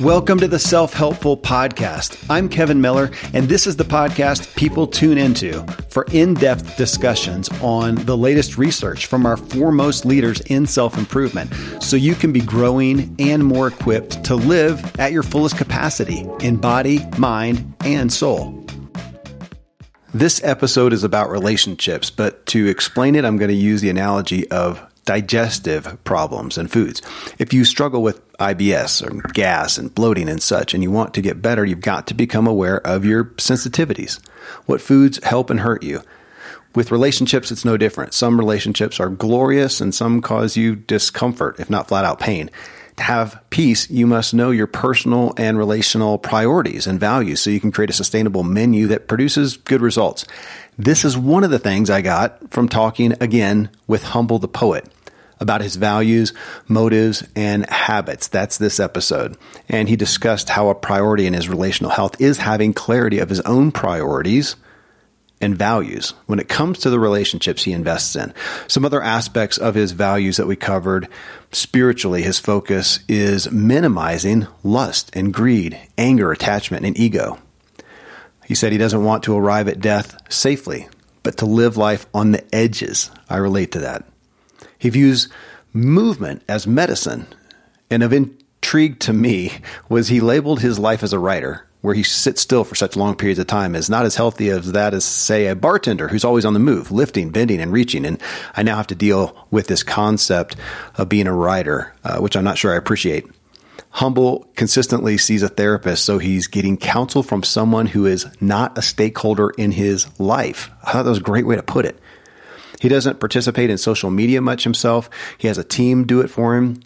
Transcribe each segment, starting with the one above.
Welcome to the Self Helpful Podcast. I'm Kevin Miller, and this is the podcast people tune into for in depth discussions on the latest research from our foremost leaders in self improvement so you can be growing and more equipped to live at your fullest capacity in body, mind, and soul. This episode is about relationships, but to explain it, I'm going to use the analogy of digestive problems and foods. If you struggle with IBS or gas and bloating and such, and you want to get better, you've got to become aware of your sensitivities. What foods help and hurt you? With relationships, it's no different. Some relationships are glorious and some cause you discomfort, if not flat out pain. To have peace, you must know your personal and relational priorities and values so you can create a sustainable menu that produces good results. This is one of the things I got from talking again with Humble the Poet about his values, motives, and habits. That's this episode. And he discussed how a priority in his relational health is having clarity of his own priorities and values when it comes to the relationships he invests in. Some other aspects of his values that we covered spiritually, his focus is minimizing lust and greed, anger, attachment, and ego. He said he doesn't want to arrive at death safely, but to live life on the edges. I relate to that. He views movement as medicine. And of intrigue to me was he labeled his life as a writer, where he sits still for such long periods of time, is not as healthy as that as, say, a bartender who's always on the move, lifting, bending, and reaching. And I now have to deal with this concept of being a writer, uh, which I'm not sure I appreciate. Humble consistently sees a therapist, so he's getting counsel from someone who is not a stakeholder in his life. I thought that was a great way to put it. He doesn't participate in social media much himself. He has a team do it for him.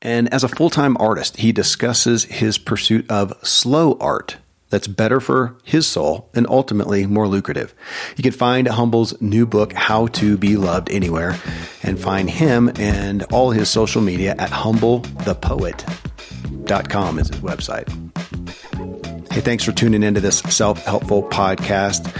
And as a full time artist, he discusses his pursuit of slow art that's better for his soul and ultimately more lucrative. You can find Humble's new book, How to Be Loved Anywhere, and find him and all his social media at humblethepoet.com is his website. Hey, thanks for tuning into this self helpful podcast.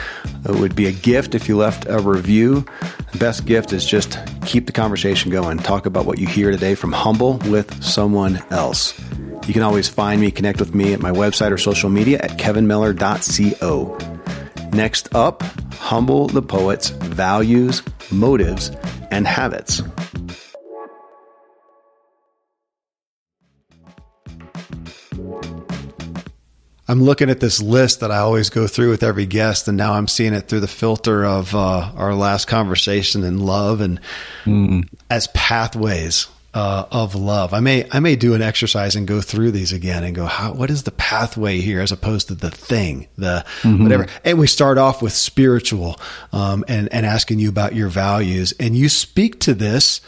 It would be a gift if you left a review. The best gift is just keep the conversation going. Talk about what you hear today from Humble with someone else. You can always find me, connect with me at my website or social media at kevinmiller.co. Next up, Humble the Poet's values, motives, and habits. I'm looking at this list that I always go through with every guest, and now I'm seeing it through the filter of uh, our last conversation and love, and mm. as pathways uh, of love. I may I may do an exercise and go through these again and go, how, what is the pathway here as opposed to the thing, the mm-hmm. whatever. And we start off with spiritual, um, and and asking you about your values, and you speak to this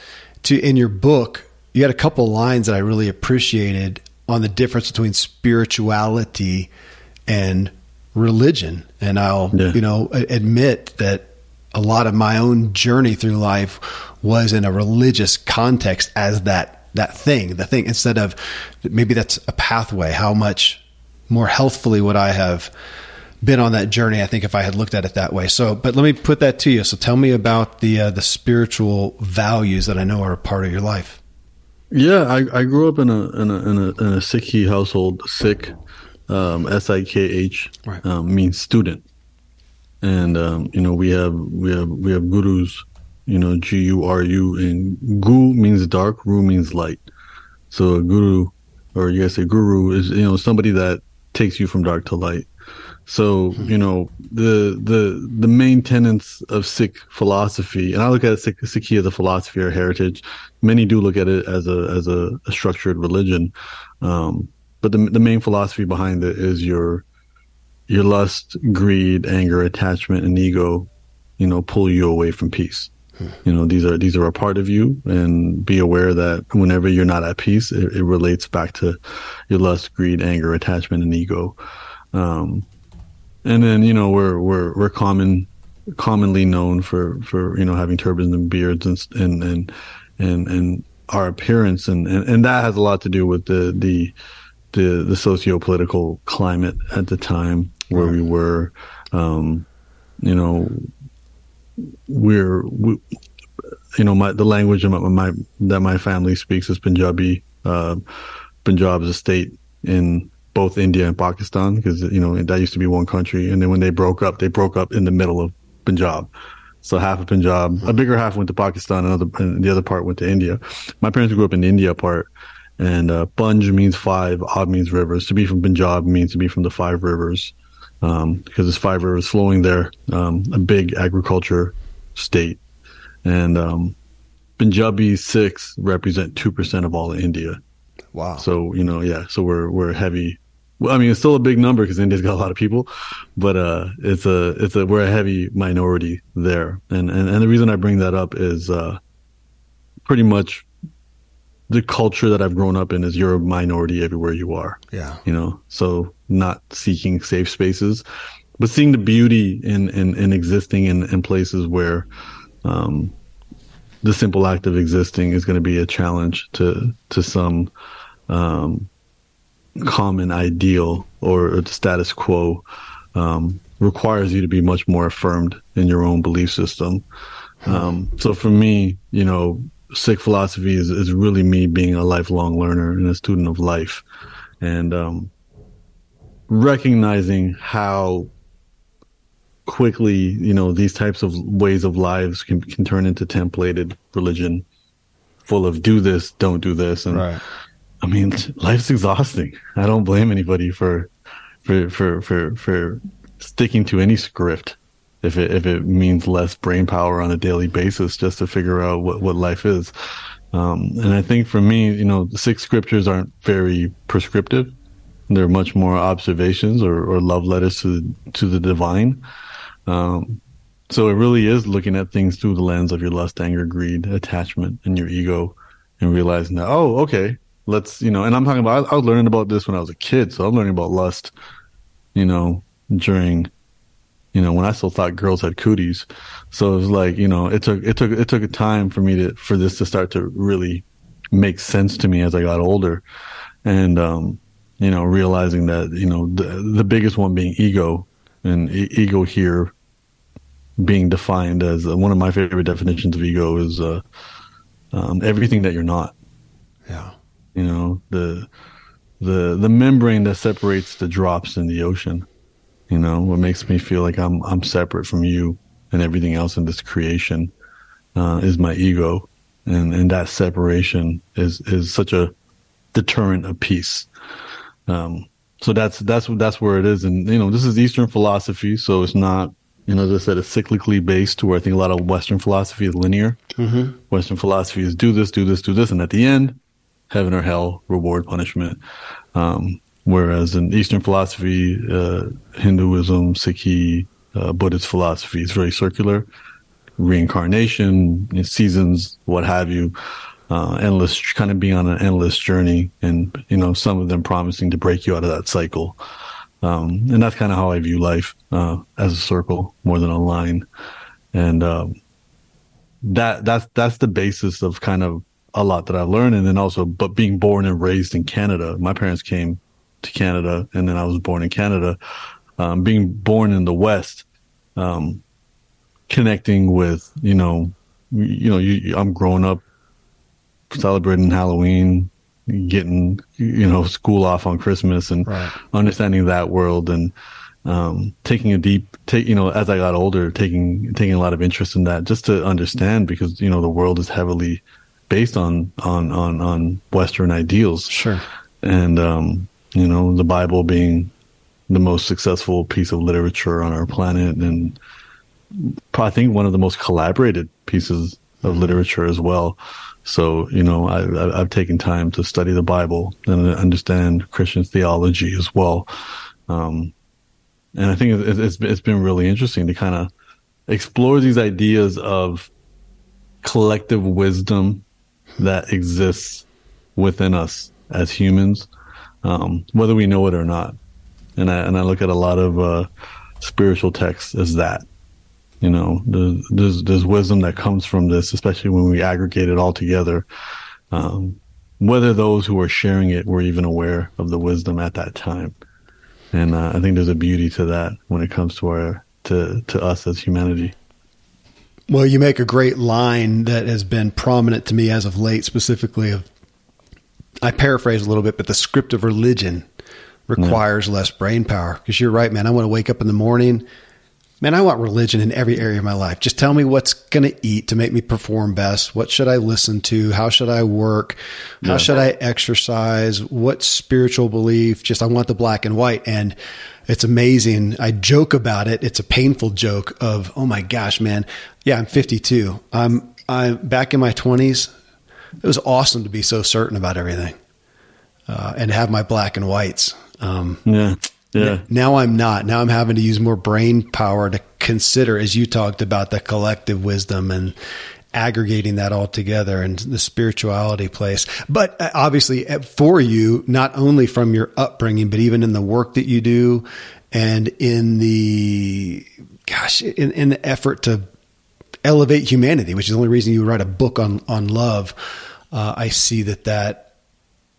to in your book. You had a couple lines that I really appreciated on the difference between spirituality and religion. And I'll, yeah. you know, admit that a lot of my own journey through life was in a religious context as that, that thing, the thing, instead of maybe that's a pathway. How much more healthfully would I have been on that journey? I think if I had looked at it that way. So, but let me put that to you. So tell me about the, uh, the spiritual values that I know are a part of your life. Yeah, I, I grew up in a in a in a, in a Sikhi household. Sikh, um, S I K H, right. um, means student, and um, you know we have we have we have gurus, you know G U R U, and Gu means dark, Ru means light. So a guru, or you guys say guru, is you know somebody that takes you from dark to light. So hmm. you know the the the main tenets of Sikh philosophy, and I look at Sikh, Sikhi as a philosophy or heritage. Many do look at it as a as a, a structured religion, um, but the the main philosophy behind it is your your lust, greed, anger, attachment, and ego. You know, pull you away from peace. Hmm. You know, these are these are a part of you, and be aware that whenever you're not at peace, it, it relates back to your lust, greed, anger, attachment, and ego. Um, and then you know we're we're we're common commonly known for for you know having turbans and beards and and and and, and our appearance and, and and that has a lot to do with the the the the socio-political climate at the time where right. we were um you know we're we, you know, my the language my, my that my family speaks is Punjabi. Uh, Punjab is a state in both India and Pakistan because you know that used to be one country, and then when they broke up, they broke up in the middle of Punjab. So half of Punjab, a bigger half went to Pakistan, another and the other part went to India. My parents grew up in the India part, and uh, Punj means five, Ab means rivers. To be from Punjab means to be from the five rivers, um, because there's five rivers flowing there. Um, a big agriculture state, and um, Punjabi Sikhs represent two percent of all of India. Wow. So you know, yeah. So we're we're heavy. Well, I mean, it's still a big number because India's got a lot of people, but uh, it's a it's a we're a heavy minority there, and and and the reason I bring that up is uh, pretty much the culture that I've grown up in is you're a minority everywhere you are. Yeah. You know, so not seeking safe spaces, but seeing the beauty in in, in existing in, in places where um, the simple act of existing is going to be a challenge to to some um, common ideal or, the status quo um, requires you to be much more affirmed in your own belief system. Um, so for me, you know, Sikh philosophy is, is really me being a lifelong learner and a student of life and um, recognizing how quickly, you know, these types of ways of lives can, can turn into templated religion full of do this, don't do this. And right. I mean, life's exhausting. I don't blame anybody for, for, for, for, for sticking to any script if it, if it means less brain power on a daily basis just to figure out what, what life is. Um, and I think for me, you know, the Sikh scriptures aren't very prescriptive. They're much more observations or, or love letters to, to the divine. Um, so it really is looking at things through the lens of your lust, anger, greed, attachment, and your ego, and realizing that, oh, okay, let's, you know, and I'm talking about, I, I was learning about this when I was a kid. So I'm learning about lust, you know, during, you know, when I still thought girls had cooties. So it was like, you know, it took, it took, it took a time for me to, for this to start to really make sense to me as I got older. And, um, you know, realizing that, you know, the, the biggest one being ego and e- ego here being defined as uh, one of my favorite definitions of ego is uh, um, everything that you're not. Yeah. You know the the the membrane that separates the drops in the ocean. You know what makes me feel like I'm I'm separate from you and everything else in this creation uh, is my ego, and and that separation is is such a deterrent of peace. Um, so that's that's that's where it is, and you know this is Eastern philosophy, so it's not you know, as I said, it's cyclically based to where I think a lot of Western philosophy is linear. Mm-hmm. Western philosophy is do this, do this, do this, and at the end, heaven or hell, reward, punishment. Um, whereas in Eastern philosophy, uh, Hinduism, Sikhi, uh, Buddhist philosophy is very circular, reincarnation, seasons, what have you. Uh, endless, kind of being on an endless journey, and you know, some of them promising to break you out of that cycle. Um, and that's kind of how I view life uh, as a circle more than a line. And um, that that's that's the basis of kind of a lot that I learned. And then also, but being born and raised in Canada, my parents came to Canada, and then I was born in Canada. Um, being born in the West, um, connecting with you know, you know, you, I'm growing up celebrating Halloween, getting you know school off on Christmas and right. understanding that world and um, taking a deep take you know as I got older taking taking a lot of interest in that just to understand because you know the world is heavily based on on on on Western ideals sure and um, you know the Bible being the most successful piece of literature on our planet and I think one of the most collaborated pieces of literature as well. So, you know, I, have taken time to study the Bible and understand Christian theology as well. Um, and I think it's, it's, it's been really interesting to kind of explore these ideas of collective wisdom that exists within us as humans, um, whether we know it or not. And I, and I look at a lot of, uh, spiritual texts as that. You know, there's, there's, wisdom that comes from this, especially when we aggregate it all together. Um, whether those who are sharing it were even aware of the wisdom at that time. And uh, I think there's a beauty to that when it comes to our to to us as humanity. Well, you make a great line that has been prominent to me as of late, specifically of I paraphrase a little bit, but the script of religion requires yeah. less brain power. Because you're right, man. I want to wake up in the morning. Man, I want religion in every area of my life. Just tell me what's going to eat to make me perform best. What should I listen to? How should I work? How yeah. should I exercise? What spiritual belief? Just I want the black and white. And it's amazing. I joke about it. It's a painful joke of, oh my gosh, man. Yeah, I'm 52. I'm I'm back in my 20s. It was awesome to be so certain about everything uh, and have my black and whites. Um, yeah. Yeah. Now I'm not. Now I'm having to use more brain power to consider, as you talked about, the collective wisdom and aggregating that all together and the spirituality place. But uh, obviously, uh, for you, not only from your upbringing, but even in the work that you do and in the, gosh, in, in the effort to elevate humanity, which is the only reason you write a book on, on love. Uh, I see that that,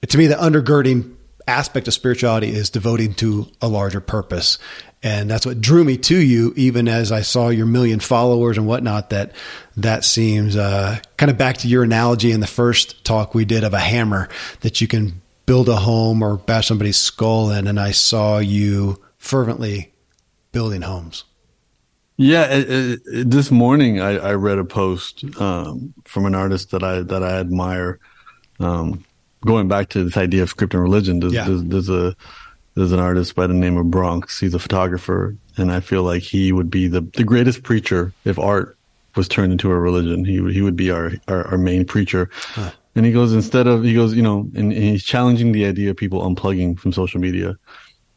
to me, the undergirding aspect of spirituality is devoting to a larger purpose. And that's what drew me to you, even as I saw your million followers and whatnot. That that seems uh, kind of back to your analogy in the first talk we did of a hammer that you can build a home or bash somebody's skull in. And I saw you fervently building homes. Yeah, it, it, this morning I, I, read a post um, from an artist that I that I admire. Um, going back to this idea of script and religion, there's, yeah. there's, there's, a there's an artist by the name of Bronx. He's a photographer, and I feel like he would be the the greatest preacher if art was turned into a religion. He he would be our our, our main preacher. Huh. And he goes instead of he goes you know and, and he's challenging the idea of people unplugging from social media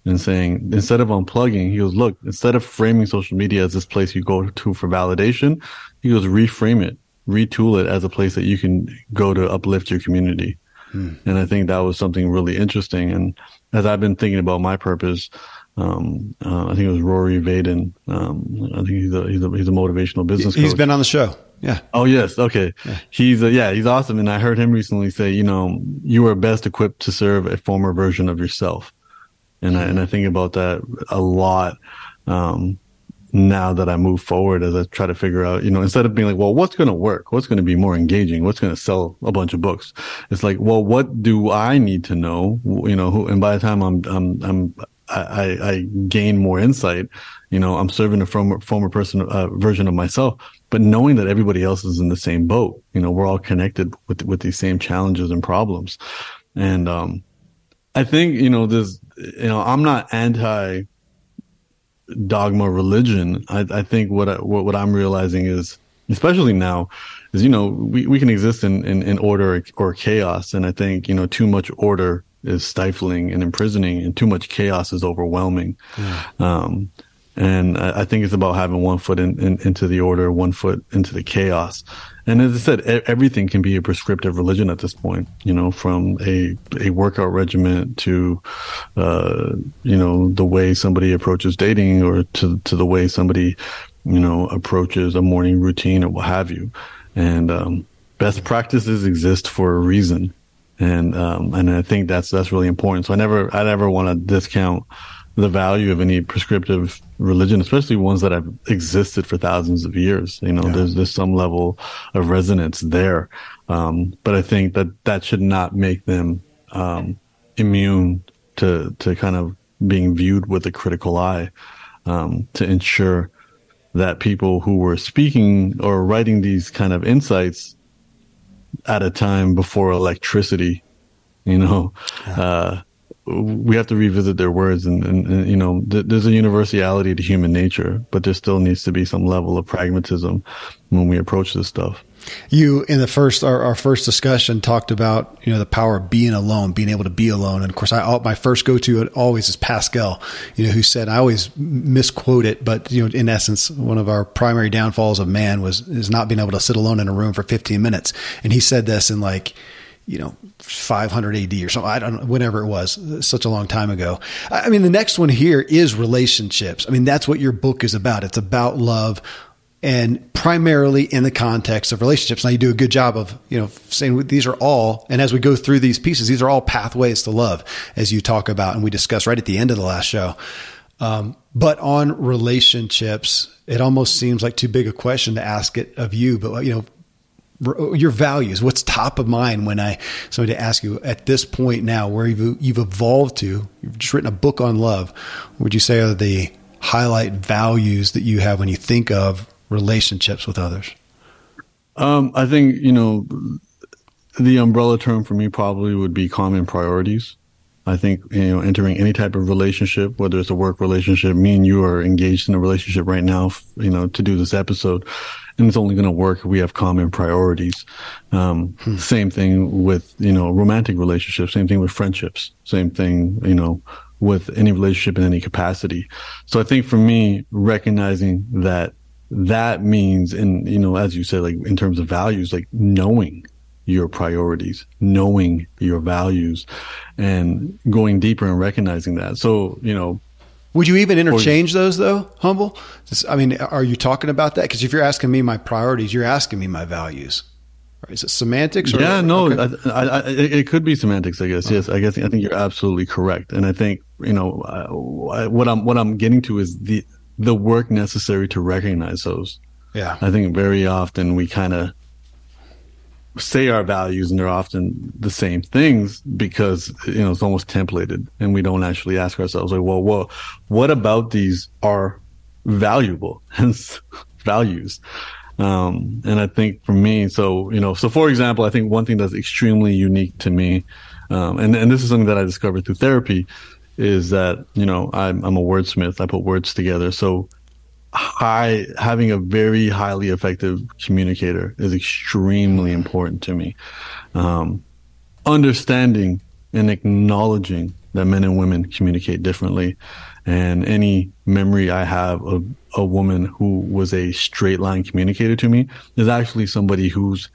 and saying instead of unplugging, he goes, look, instead of framing social media as this place you go to for validation, he goes, reframe it, retool it as a place that you can go to uplift your community. Hmm. And I think that was something really interesting. And as I've been thinking about my purpose, um, uh, I think it was Rory Vaden. Um, I think he's a, he's a, he's a motivational business He's been on the show. Yeah. Oh yes. Okay. Yeah. He's a, yeah, he's awesome. And I heard him recently say, you know, you are best equipped to serve a former version of yourself. And. I, and I think about that a lot. Um, now that I move forward as I try to figure out, you know, instead of being like, well, what's going to work? What's going to be more engaging? What's going to sell a bunch of books? It's like, well, what do I need to know? You know, who, and by the time I'm, I'm, I'm, I, I gain more insight, you know, I'm serving a former, former person, uh, version of myself, but knowing that everybody else is in the same boat, you know, we're all connected with, with these same challenges and problems. And, um, I think, you know, there's, you know, I'm not anti dogma religion. I, I think what, I, what, what I'm realizing is, especially now, is you know we, we can exist in, in, in order or chaos, and I think you know too much order is stifling and imprisoning, and too much chaos is overwhelming. Yeah. Um, and I, I, think it's about having one foot in, in, into the order, one foot into the chaos. And as I said, everything can be a prescriptive religion at this point, you know, from a, a workout regimen to, uh, you know, the way somebody approaches dating or to, to the way somebody, you know, approaches a morning routine or what have you. And, um, best practices exist for a reason. And, um, and I think that's, that's really important. So I never, I never want to discount, the value of any prescriptive religion, especially ones that have existed for thousands of years. You know, yeah. there's there's some level of resonance there, um, but I think that that should not make them um, immune to to kind of being viewed with a critical eye um, to ensure that people who were speaking or writing these kind of insights at a time before electricity, you know, yeah. uh, we have to revisit their words and, and, and you know th- there's a universality to human nature but there still needs to be some level of pragmatism when we approach this stuff. You in the first our, our, first discussion talked about you know the power of being alone being able to be alone. And of course i my first go-to always is pascal you know who said i always misquote it but you know in essence one of our primary downfalls of man was is not being able to sit alone in a room for 15 minutes. And he said this in like you know 500 AD or something. I don't know, whatever it was, such a long time ago. I mean, the next one here is relationships. I mean, that's what your book is about. It's about love and primarily in the context of relationships. Now you do a good job of, you know, saying these are all, and as we go through these pieces, these are all pathways to love as you talk about and we discussed right at the end of the last show. Um, But on relationships, it almost seems like too big a question to ask it of you. But you know, your values. What's top of mind when I somebody to ask you at this point now, where you've you've evolved to? You've just written a book on love. would you say are the highlight values that you have when you think of relationships with others? Um, I think you know the umbrella term for me probably would be common priorities. I think, you know, entering any type of relationship, whether it's a work relationship, me and you are engaged in a relationship right now, you know, to do this episode. And it's only going to work if we have common priorities. Um, hmm. same thing with, you know, romantic relationships, same thing with friendships, same thing, you know, with any relationship in any capacity. So I think for me, recognizing that that means, and, you know, as you said, like in terms of values, like knowing your priorities, knowing your values and going deeper and recognizing that. So, you know, would you even interchange those though, humble? I mean, are you talking about that? Because if you're asking me my priorities, you're asking me my values. Is it semantics? Or, yeah, no, okay. I, I, I, it could be semantics. I guess. Yes, I guess. I think you're absolutely correct. And I think you know what I'm what I'm getting to is the the work necessary to recognize those. Yeah, I think very often we kind of say our values and they're often the same things because you know it's almost templated and we don't actually ask ourselves like well well what about these are valuable hence values? Um, and i think for me so you know so for example i think one thing that's extremely unique to me um, and, and this is something that i discovered through therapy is that you know i'm, I'm a wordsmith. I put words together. So high having a very highly effective communicator is extremely important to me. Um, understanding and acknowledging that men and women communicate differently, and any memory I have of a woman who was a straight line communicator to me is actually somebody who's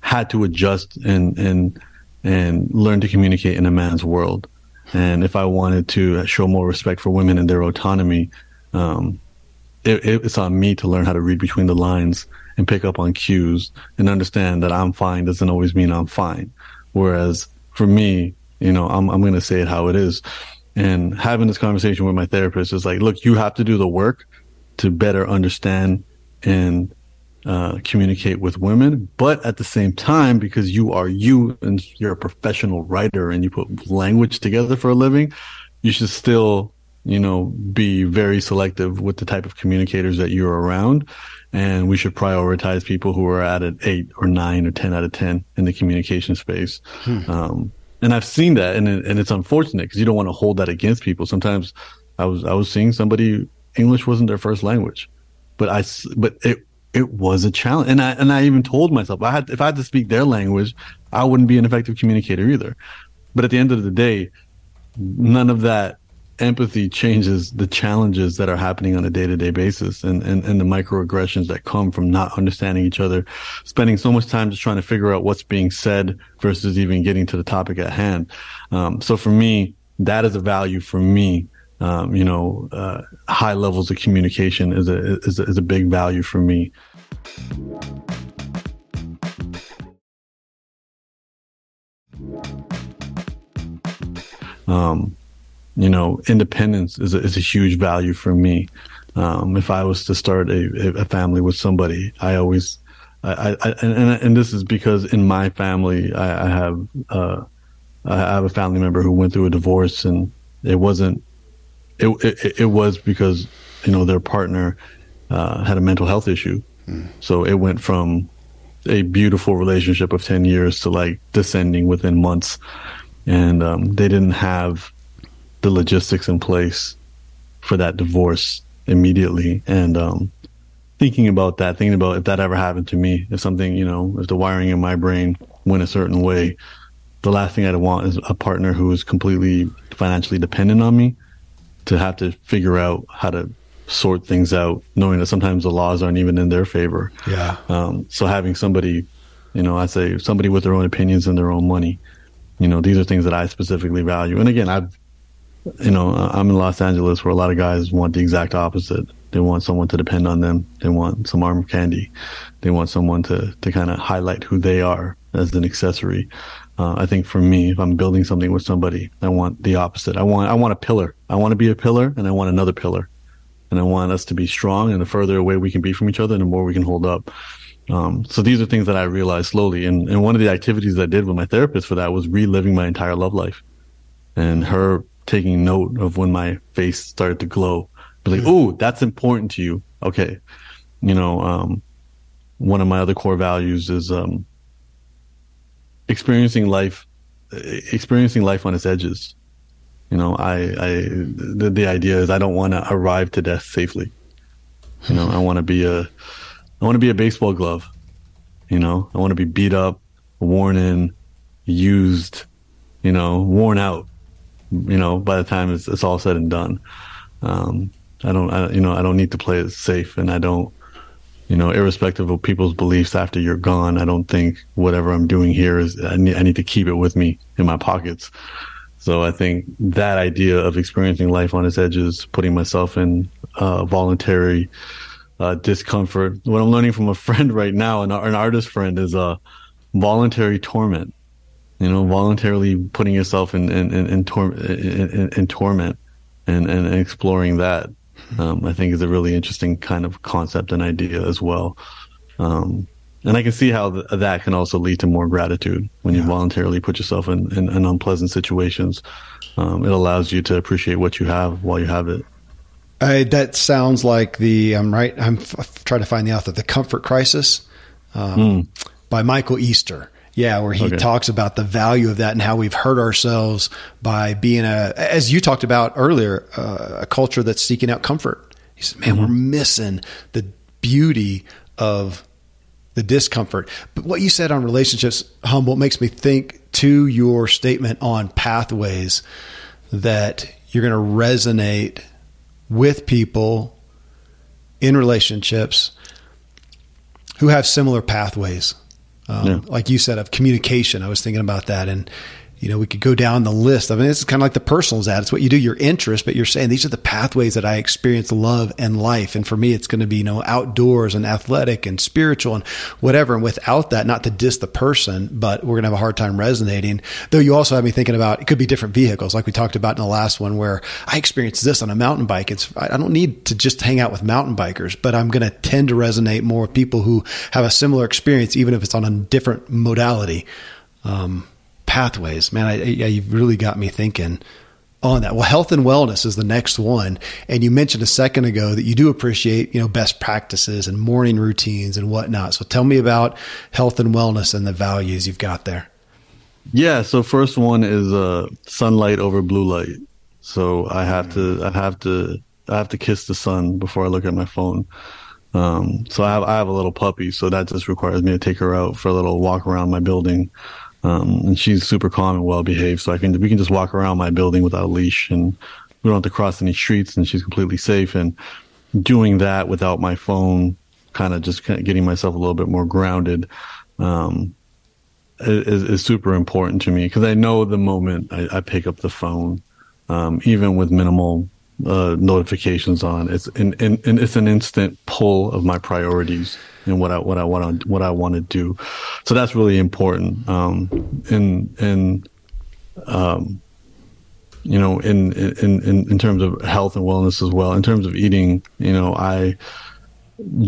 had to adjust and and and learn to communicate in a man's world. And if I wanted to show more respect for women and their autonomy, um, it, it's on me to learn how to read between the lines and pick up on cues and understand that I'm fine doesn't always mean I'm fine. Whereas for me, you know, I'm, I'm going to say it how it is. And having this conversation with my therapist is like, look, you have to do the work to better understand and uh, communicate with women. But at the same time, because you are you and you're a professional writer and you put language together for a living, you should still you know, be very selective with the type of communicators that you're around. And we should prioritize people who are at an eight or nine or 10 out of 10 in the communication space. Hmm. Um, and I've seen that and, it, and it's unfortunate because you don't want to hold that against people. Sometimes I was, I was seeing somebody, English wasn't their first language, but I, but it, it was a challenge. And I, and I even told myself I had, if I had to speak their language, I wouldn't be an effective communicator either. But at the end of the day, none of that empathy changes the challenges that are happening on a day-to-day basis and, and, and the microaggressions that come from not understanding each other, spending so much time just trying to figure out what's being said versus even getting to the topic at hand. Um, so for me, that is a value for me. Um, you know, uh, high levels of communication is a, is a, is a big value for me. Um, you know, independence is a, is a huge value for me. Um, if I was to start a, a family with somebody, I always, I, I and, and this is because in my family, I, I have, uh, I have a family member who went through a divorce and it wasn't, it, it, it was because, you know, their partner, uh, had a mental health issue. Mm. So it went from a beautiful relationship of 10 years to like descending within months. And, um, they didn't have, the logistics in place for that divorce immediately. And, um, thinking about that, thinking about if that ever happened to me, if something, you know, if the wiring in my brain went a certain way, the last thing I'd want is a partner who is completely financially dependent on me to have to figure out how to sort things out, knowing that sometimes the laws aren't even in their favor. Yeah. Um, so having somebody, you know, I say somebody with their own opinions and their own money, you know, these are things that I specifically value. And again, I've you know, I'm in Los Angeles where a lot of guys want the exact opposite. They want someone to depend on them. They want some arm candy. They want someone to, to kind of highlight who they are as an accessory. Uh, I think for me, if I'm building something with somebody, I want the opposite. I want I want a pillar. I want to be a pillar, and I want another pillar, and I want us to be strong. And the further away we can be from each other, the more we can hold up. Um, so these are things that I realized slowly. And, and one of the activities I did with my therapist for that was reliving my entire love life, and her taking note of when my face started to glow. Be like, "Oh, that's important to you." Okay, you know, um, one of my other core values is um, experiencing life, experiencing life on its edges. You know, I, I, the, the idea is I don't want to arrive to death safely. You know, I want to be a, I want to be a baseball glove. You know, I want to be beat up, worn in, used, you know, worn out. You know, by the time it's, it's all said and done, um, I don't, I, you know, I don't need to play it safe, and I don't, you know, irrespective of people's beliefs after you're gone, I don't think whatever I'm doing here is, I need, I need to keep it with me in my pockets. So I think that idea of experiencing life on its edges, putting myself in uh, voluntary uh, discomfort. What I'm learning from a friend right now, an, an artist friend, is uh, voluntary torment. You know, voluntarily putting yourself in in in, in, tor- in, in torment and, and exploring that um, I think is a really interesting kind of concept and idea as well. Um, and I can see how th- that can also lead to more gratitude when you voluntarily put yourself in, in, in unpleasant situations. Um, it allows you to appreciate what you have while you have it. I, that sounds like the I'm right. I'm f- trying to find the author, the Comfort Crisis, um, mm. by Michael Easter. Yeah, where he okay. talks about the value of that and how we've hurt ourselves by being a, as you talked about earlier, uh, a culture that's seeking out comfort. He said, "Man, mm-hmm. we're missing the beauty of the discomfort." But what you said on relationships, humble, makes me think to your statement on pathways that you're going to resonate with people in relationships who have similar pathways um, yeah. like you said, of communication. I was thinking about that. And, you know, we could go down the list. I mean, it's kind of like the personals ad. It's what you do, your interest, but you're saying these are the pathways that I experience love and life. And for me, it's going to be, you know, outdoors and athletic and spiritual and whatever. And without that, not to diss the person, but we're going to have a hard time resonating. Though you also have me thinking about it could be different vehicles, like we talked about in the last one, where I experienced this on a mountain bike. It's, I don't need to just hang out with mountain bikers, but I'm going to tend to resonate more with people who have a similar experience, even if it's on a different modality. Um, pathways, man, I, I, you've really got me thinking on that. Well, health and wellness is the next one. And you mentioned a second ago that you do appreciate, you know, best practices and morning routines and whatnot. So tell me about health and wellness and the values you've got there. Yeah. So first one is uh, sunlight over blue light. So I have to, I have to, I have to kiss the sun before I look at my phone. Um, so I have, I have a little puppy. So that just requires me to take her out for a little walk around my building. Um, and she's super calm and well behaved. So I can, we can just walk around my building without a leash and we don't have to cross any streets and she's completely safe. And doing that without my phone, kind of just kind of getting myself a little bit more grounded, um, is, is super important to me because I know the moment I, I pick up the phone, um, even with minimal uh, notifications on, it's in, in, in, it's an instant pull of my priorities and what I what I want to what I want to do. So that's really important. Um, in in um, you know, in, in in in terms of health and wellness as well. In terms of eating, you know, I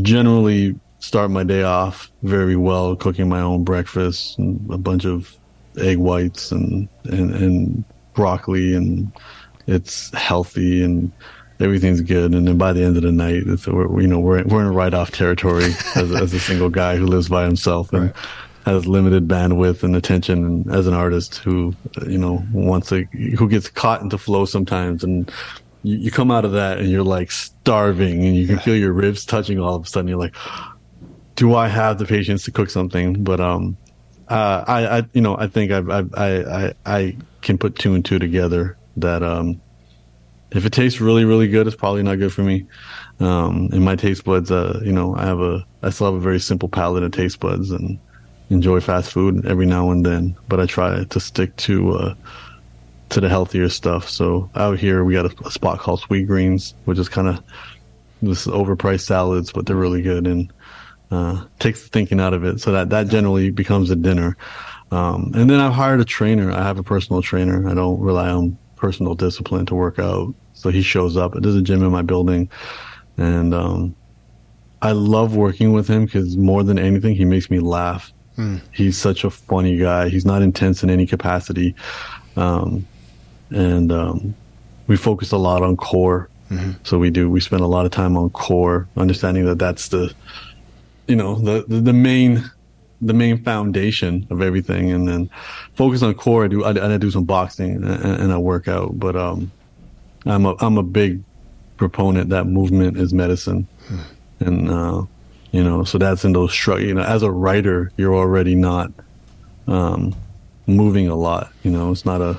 generally start my day off very well, cooking my own breakfast and a bunch of egg whites and and, and broccoli, and it's healthy and everything's good, and then by the end of the night, it's, we're you know we're we're in write off territory as, as a single guy who lives by himself and right. has limited bandwidth and attention, and as an artist who you know wants to who gets caught into flow sometimes, and you, you come out of that and you're like starving, and you can feel your ribs touching all of a sudden. You're like, do I have the patience to cook something? But um, uh, I, I you know I think I've, I've I I I can put two and two together that um if it tastes really really good, it's probably not good for me. Um, and my taste buds, uh, you know, I have a I still have a very simple palate of taste buds and enjoy fast food every now and then, but I try to stick to uh, to the healthier stuff. So out here we got a, a spot called Sweetgreens, which is kind of this overpriced salads, but they're really good and uh, takes the thinking out of it. So that that generally becomes a dinner. Um, and then I've hired a trainer. I have a personal trainer. I don't rely on personal discipline to work out. So he shows up. There's a gym in my building, and um, I love working with him because more than anything, he makes me laugh. Mm. He's such a funny guy. He's not intense in any capacity, um, and um, we focus a lot on core. Mm-hmm. So we do. We spend a lot of time on core, understanding that that's the, you know, the the, the main the main foundation of everything, and then focus on core. I do I, I do some boxing and, and I work out, but um, I'm a I'm a big proponent that movement is medicine, hmm. and uh, you know, so that's in those struggle. You know, as a writer, you're already not um, moving a lot. You know, it's not a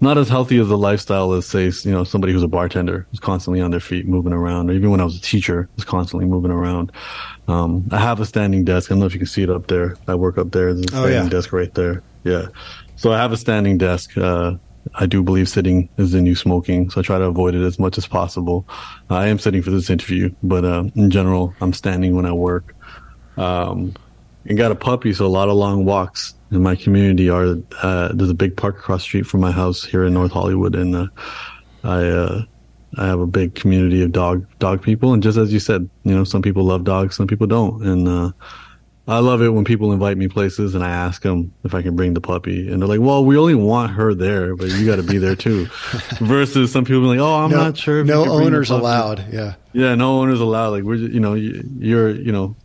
not as healthy as a lifestyle as say you know somebody who's a bartender who's constantly on their feet moving around or even when i was a teacher was constantly moving around. Um, i have a standing desk. I don't know if you can see it up there. I work up there. There's a standing oh, yeah. desk right there. Yeah. So i have a standing desk. Uh, i do believe sitting is the new smoking so i try to avoid it as much as possible. I am sitting for this interview but uh, in general i'm standing when i work. Um, and got a puppy so a lot of long walks in my community are uh, there's a big park across the street from my house here in North Hollywood, and uh, I uh, I have a big community of dog dog people. And just as you said, you know, some people love dogs, some people don't, and uh, I love it when people invite me places and I ask them if I can bring the puppy, and they're like, "Well, we only want her there, but you got to be there too." Versus some people like, "Oh, I'm no, not sure." no owners allowed. Yeah. Yeah, no owners allowed. Like we're, you know, you're, you know,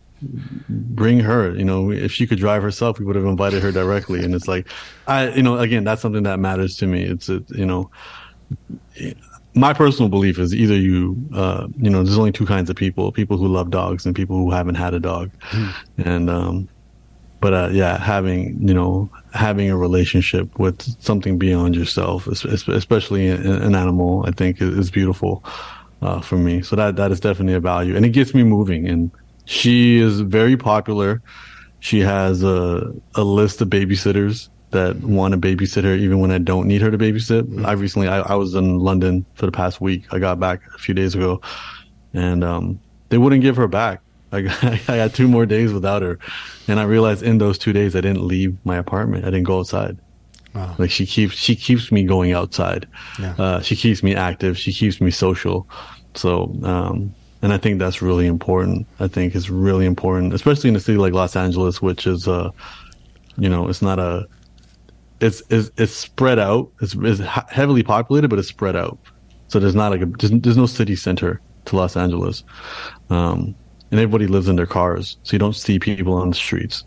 bring her you know if she could drive herself we would have invited her directly. And it's like i you know again that's something that matters to me. It's a, you know my personal belief is either you uh, you know there's only two kinds of people people who love dogs and people who haven't had a dog. Mm. and um but uh, yeah having you know having a relationship with something beyond yourself especially an animal i think is beautiful uh, for me. So that that is definitely a value. And it gets me moving and she is very popular. She has a, a list of babysitters that want to babysit her even when I don't need her to babysit. Mm-hmm. I recently, I, I, was in London for the past week. I got back a few days ago and, um, they wouldn't give her back. I got, I got two more days without her. And I realized in those two days, I didn't leave my apartment. I didn't go outside. Wow. Like she keeps, she keeps me going outside. Yeah. Uh, she keeps me active. She keeps me social. So, um, and I think that's really important. I think it's really important, especially in a city like Los Angeles, which is, uh, you know, it's not a, it's it's, it's spread out. It's, it's heavily populated, but it's spread out. So there's not like a there's, there's no city center to Los Angeles, um, and everybody lives in their cars, so you don't see people on the streets.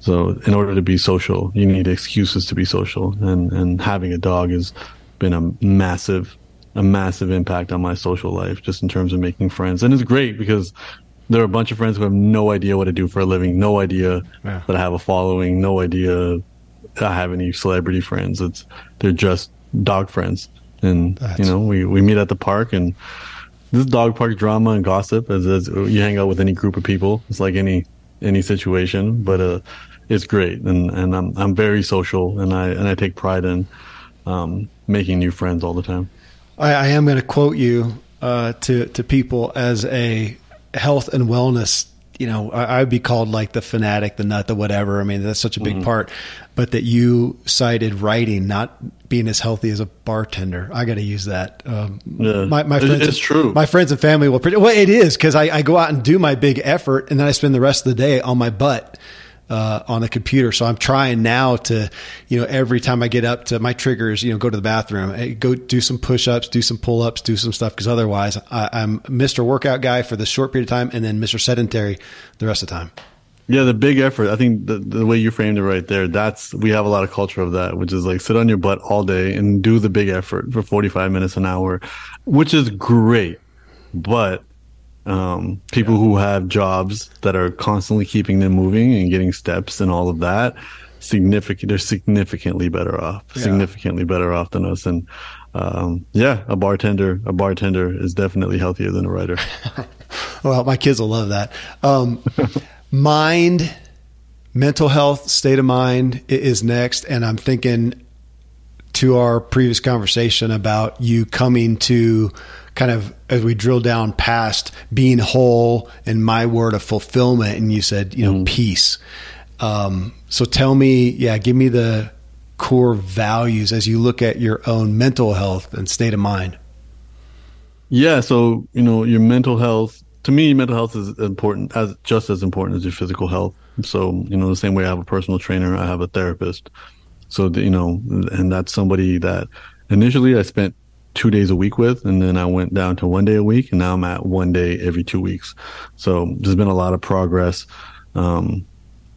So in order to be social, you need excuses to be social, and and having a dog has been a massive a massive impact on my social life just in terms of making friends. And it's great because there are a bunch of friends who have no idea what to do for a living, no idea yeah. that I have a following, no idea I have any celebrity friends. It's they're just dog friends. And That's... you know, we, we meet at the park and this dog park drama and gossip as, as you hang out with any group of people. It's like any any situation, but uh, it's great and, and I'm I'm very social and I and I take pride in um, making new friends all the time. I, I am going to quote you uh, to to people as a health and wellness. You know, I, would be called like the fanatic, the nut, the whatever. I mean, that's such a big mm-hmm. part. But that you cited writing, not being as healthy as a bartender. I got to use that. Um, yeah, my, my friends, it's true. My friends and family will. Well, it is because I, I go out and do my big effort, and then I spend the rest of the day on my butt uh, on the computer. So I'm trying now to, you know, every time I get up to my triggers, you know, go to the bathroom, go do some push ups, do some pull ups, do some stuff. Cause otherwise I, I'm Mr. Workout guy for the short period of time and then Mr. Sedentary the rest of the time. Yeah, the big effort. I think the, the way you framed it right there, that's, we have a lot of culture of that, which is like sit on your butt all day and do the big effort for 45 minutes an hour, which is great. But um, people yeah. who have jobs that are constantly keeping them moving and getting steps and all of that significant they're significantly better off yeah. significantly better off than us and um, yeah a bartender a bartender is definitely healthier than a writer well my kids will love that um, mind mental health state of mind is next and i'm thinking to our previous conversation about you coming to kind of as we drill down past being whole and my word of fulfillment and you said you know mm. peace. Um, so tell me yeah give me the core values as you look at your own mental health and state of mind. Yeah so you know your mental health to me mental health is important as just as important as your physical health. So you know the same way i have a personal trainer i have a therapist. So you know and that's somebody that initially i spent two days a week with, and then I went down to one day a week, and now I'm at one day every two weeks. So there's been a lot of progress, um,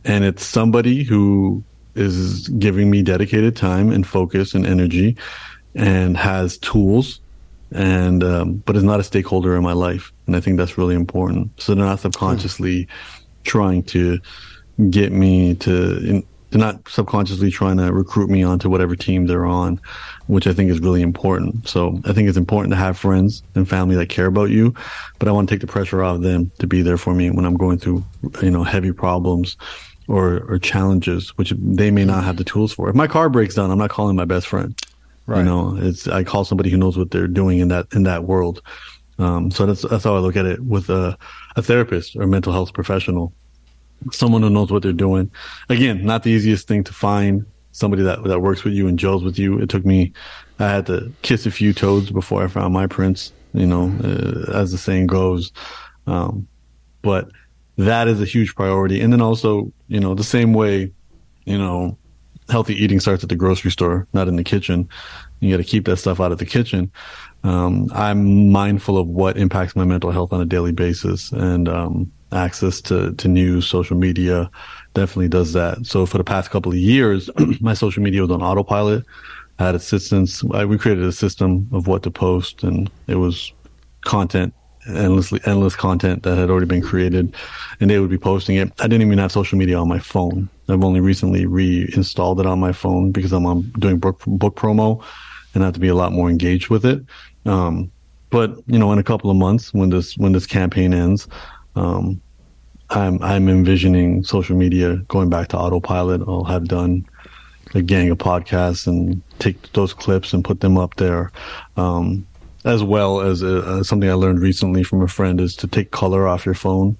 and it's somebody who is giving me dedicated time and focus and energy, and has tools, and um, but is not a stakeholder in my life, and I think that's really important. So they're not subconsciously hmm. trying to get me to. In, they're not subconsciously trying to recruit me onto whatever team they're on, which I think is really important. So I think it's important to have friends and family that care about you, but I want to take the pressure off them to be there for me when I'm going through, you know, heavy problems or, or challenges, which they may not have the tools for. If my car breaks down, I'm not calling my best friend. Right. You know, it's, I call somebody who knows what they're doing in that, in that world. Um, so that's, that's how I look at it with a, a therapist or mental health professional someone who knows what they're doing. Again, not the easiest thing to find somebody that, that works with you and gels with you. It took me, I had to kiss a few toads before I found my prince, you know, uh, as the saying goes. Um, but that is a huge priority. And then also, you know, the same way, you know, healthy eating starts at the grocery store, not in the kitchen. You got to keep that stuff out of the kitchen. Um, I'm mindful of what impacts my mental health on a daily basis. And, um, access to, to news, social media definitely does that. So for the past couple of years, my social media was on autopilot. I had assistants. I, we created a system of what to post and it was content, endlessly, endless content that had already been created and they would be posting it. I didn't even have social media on my phone. I've only recently reinstalled it on my phone because I'm, I'm doing book, book promo and I have to be a lot more engaged with it. Um, but you know, in a couple of months, when this when this campaign ends, um, I'm I'm envisioning social media going back to autopilot. I'll have done a gang of podcasts and take those clips and put them up there. Um, as well as uh, something I learned recently from a friend is to take color off your phone.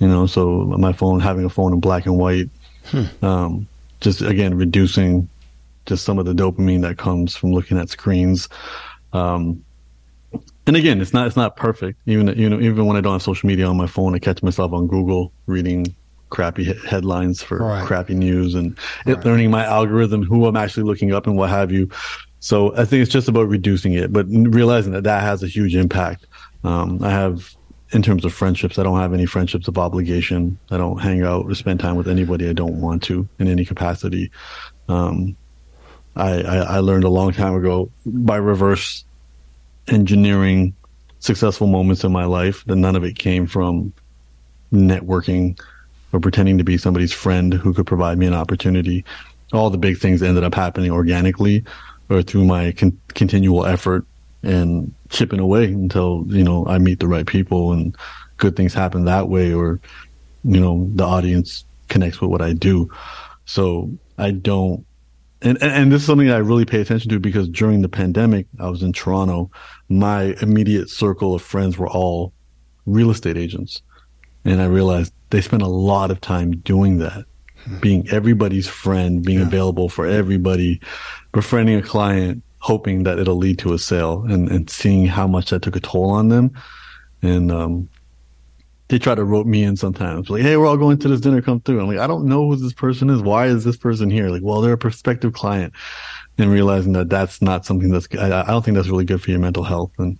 You know, so my phone having a phone in black and white, hmm. um, just again reducing just some of the dopamine that comes from looking at screens. Um, and again, it's not it's not perfect. Even you know, even when I don't have social media on my phone, I catch myself on Google reading crappy headlines for right. crappy news and right. learning my algorithm, who I'm actually looking up and what have you. So I think it's just about reducing it, but realizing that that has a huge impact. Um, I have, in terms of friendships, I don't have any friendships of obligation. I don't hang out or spend time with anybody I don't want to in any capacity. Um, I, I, I learned a long time ago by reverse engineering successful moments in my life, that none of it came from networking or pretending to be somebody's friend who could provide me an opportunity. All the big things ended up happening organically or through my con- continual effort and chipping away until, you know, I meet the right people and good things happen that way or, you know, the audience connects with what I do. So I don't and, and this is something I really pay attention to because during the pandemic, I was in Toronto. My immediate circle of friends were all real estate agents. And I realized they spent a lot of time doing that, being everybody's friend, being yeah. available for everybody, befriending a client, hoping that it'll lead to a sale and, and seeing how much that took a toll on them. And, um, they try to rope me in sometimes. Like, hey, we're all going to this dinner, come through. I'm like, I don't know who this person is. Why is this person here? Like, well, they're a prospective client. And realizing that that's not something that's, I, I don't think that's really good for your mental health. And,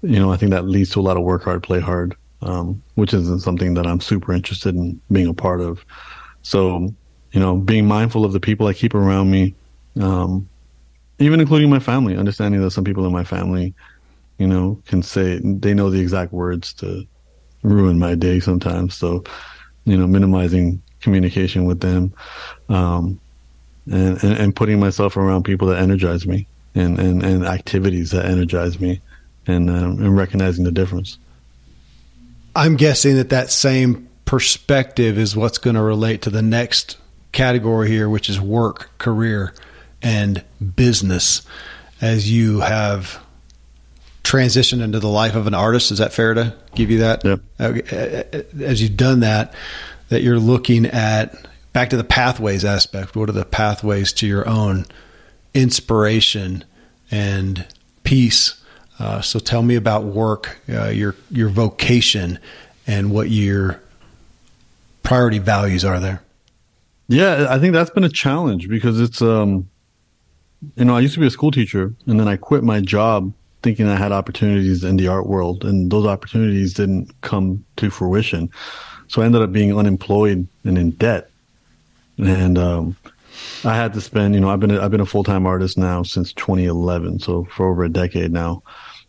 you know, I think that leads to a lot of work hard, play hard, um, which isn't something that I'm super interested in being a part of. So, you know, being mindful of the people I keep around me, um, even including my family, understanding that some people in my family, you know, can say, they know the exact words to, ruin my day sometimes. So, you know, minimizing communication with them, um, and, and, and putting myself around people that energize me and, and, and activities that energize me and, um, and recognizing the difference. I'm guessing that that same perspective is what's going to relate to the next category here, which is work, career. and business as you have transitioned into the life of an artist. Is that fair to give you that? Yep. As you've done that, that you're looking at back to the pathways aspect. What are the pathways to your own inspiration and peace? Uh, so tell me about work, uh, your your vocation, and what your priority values are there. Yeah, I think that's been a challenge because it's um, you know, I used to be a school teacher, and then I quit my job thinking I had opportunities in the art world, and those opportunities didn't come to fruition. So I ended up being unemployed and in debt and um, I had to spend. You know, I've been a, I've been a full time artist now since 2011, so for over a decade now.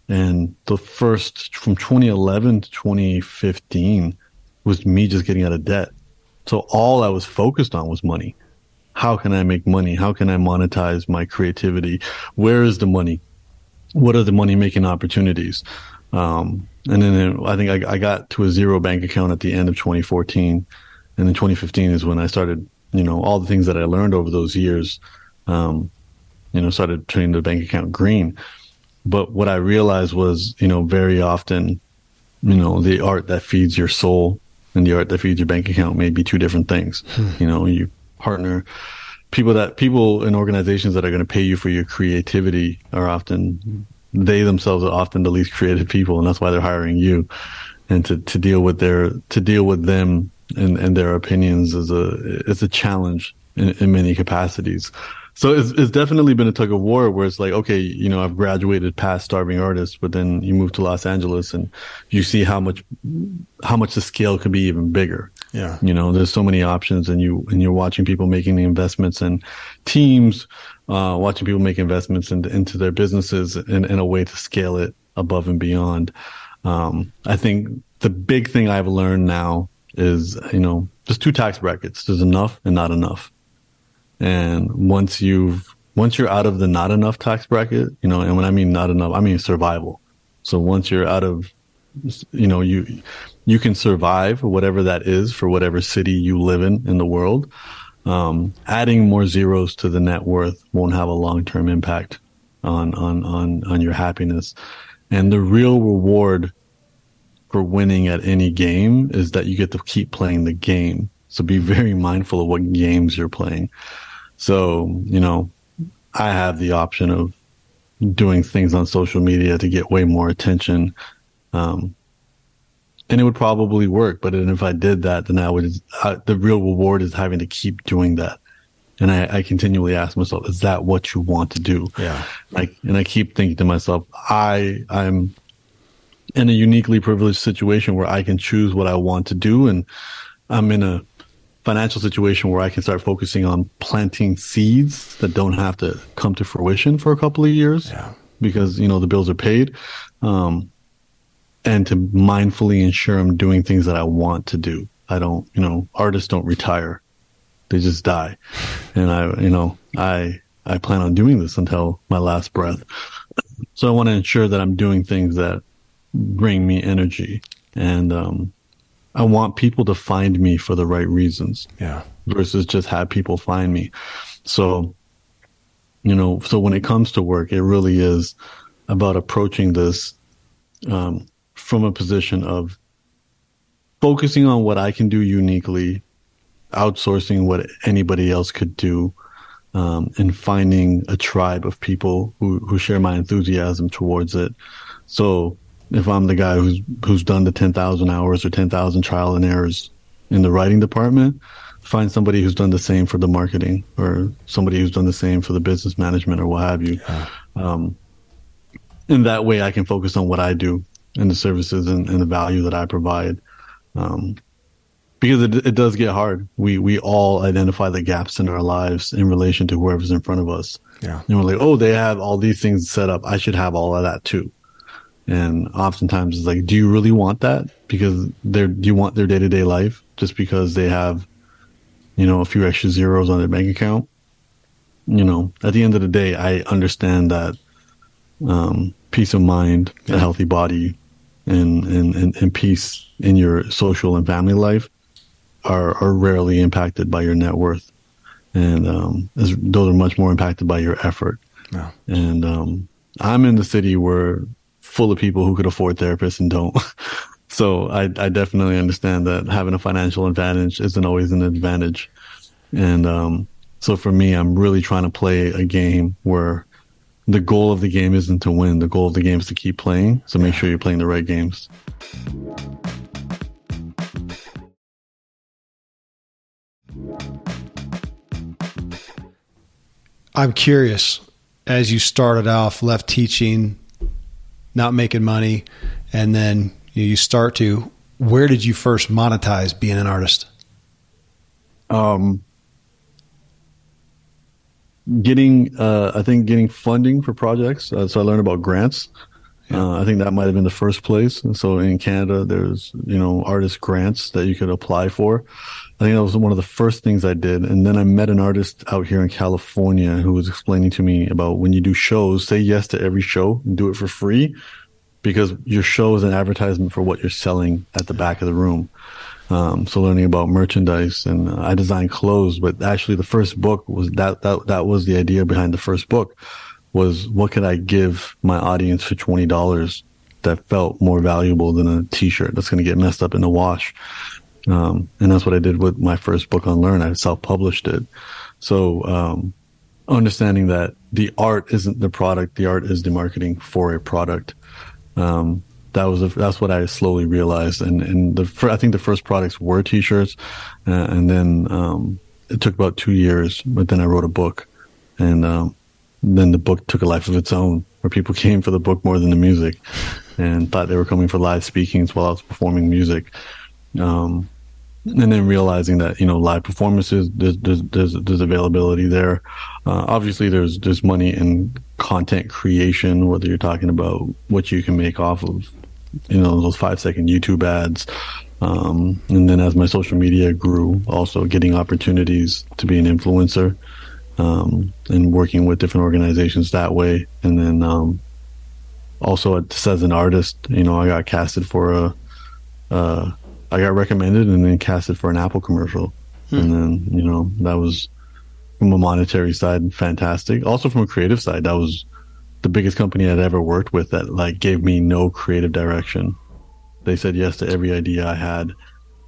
And the first from 2011 to 2015 was me just getting out of debt. So all I was focused on was money. How can I make money? How can I monetize my creativity? Where is the money? What are the money making opportunities? Um, and then I think I, I got to a zero bank account at the end of 2014. And then 2015 is when I started you know, all the things that I learned over those years, um, you know, started turning the bank account green. But what I realized was, you know, very often, you know, the art that feeds your soul and the art that feeds your bank account may be two different things. Hmm. You know, you partner people that people in organizations that are going to pay you for your creativity are often they themselves are often the least creative people and that's why they're hiring you and to, to deal with their to deal with them and, and their opinions is a is a challenge in, in many capacities. So it's, it's definitely been a tug of war where it's like, okay, you know, I've graduated past starving artist, but then you move to Los Angeles and you see how much, how much the scale could be even bigger. Yeah. You know, there's so many options and you, and you're watching people making the investments and teams, uh, watching people make investments in, into their businesses in, in a way to scale it above and beyond. Um, I think the big thing I've learned now is, you know, there's two tax brackets. There's enough and not enough. And once you've, once you're out of the not enough tax bracket, you know, and when I mean not enough, I mean survival. So once you're out of, you know, you, you can survive whatever that is for whatever city you live in in the world. Um, adding more zeros to the net worth won't have a long-term impact on, on, on, on your happiness. And the real reward for winning at any game is that you get to keep playing the game. So be very mindful of what games you're playing. So, you know, I have the option of doing things on social media to get way more attention. Um, and it would probably work, but if I did that, then I would, uh, the real reward is having to keep doing that. And I, I continually ask myself, is that what you want to do? Yeah. Like, and I keep thinking to myself, I, I'm in a uniquely privileged situation where I can choose what I want to do. And I'm in a financial situation where I can start focusing on planting seeds that don't have to come to fruition for a couple of years yeah. because, you know, the bills are paid. Um, and to mindfully ensure I'm doing things that I want to do. I don't, you know, artists don't retire. They just die. And I, you know, I, I plan on doing this until my last breath. So I want to ensure that I'm doing things that bring me energy. And um, I want people to find me for the right reasons. Yeah. Versus just have people find me. So, you know, so when it comes to work, it really is about approaching this um, from a position of focusing on what I can do uniquely, outsourcing what anybody else could do, um, and finding a tribe of people who, who share my enthusiasm towards it. So if I'm the guy who's who's done the ten thousand hours or ten thousand trial and errors in the writing department, find somebody who's done the same for the marketing or somebody who's done the same for the business management or what have you. Yeah. Um, in that way, I can focus on what I do and the services and, and the value that I provide. Um, because it, it does get hard. We we all identify the gaps in our lives in relation to whoever's in front of us. Yeah. And we're like, oh, they have all these things set up. I should have all of that too. And oftentimes it's like, do you really want that? Because they're, do you want their day to day life just because they have, you know, a few extra zeros on their bank account? You know, at the end of the day, I understand that, um, peace of mind, yeah. a healthy body and, and, and, and peace in your social and family life are, are rarely impacted by your net worth. and um, those are much more impacted by your effort. Yeah. And um, I'm in the city where full of people who could afford therapists and don't. so I, I definitely understand that having a financial advantage isn't always an advantage. And um, so for me, I'm really trying to play a game where the goal of the game isn't to win. The goal of the game is to keep playing. So make sure you're playing the right games. I'm curious, as you started off, left teaching, not making money, and then you start to, where did you first monetize being an artist? Um, getting, uh, I think getting funding for projects. Uh, so I learned about grants. Uh, I think that might have been the first place. So in Canada, there's, you know, artist grants that you could apply for. I think that was one of the first things I did. And then I met an artist out here in California who was explaining to me about when you do shows, say yes to every show and do it for free because your show is an advertisement for what you're selling at the back of the room. Um, so learning about merchandise and uh, I designed clothes, but actually the first book was that, that, that was the idea behind the first book was what could I give my audience for $20 that felt more valuable than a t-shirt that's going to get messed up in the wash. Um, and that's what I did with my first book Unlearn. I self-published it. So, um, understanding that the art isn't the product, the art is the marketing for a product. Um, that was a, that's what I slowly realized. And and the I think the first products were t-shirts, uh, and then um, it took about two years. But then I wrote a book, and um, then the book took a life of its own, where people came for the book more than the music, and thought they were coming for live speakings while I was performing music. Um, and then realizing that you know live performances there's there's there's, there's availability there uh, obviously there's there's money in content creation whether you're talking about what you can make off of you know those five second youtube ads um, and then as my social media grew also getting opportunities to be an influencer um, and working with different organizations that way and then um, also as an artist you know i got casted for a uh, I got recommended and then casted for an Apple commercial. Hmm. And then, you know, that was from a monetary side, fantastic. Also from a creative side, that was the biggest company I'd ever worked with that like gave me no creative direction. They said yes to every idea I had.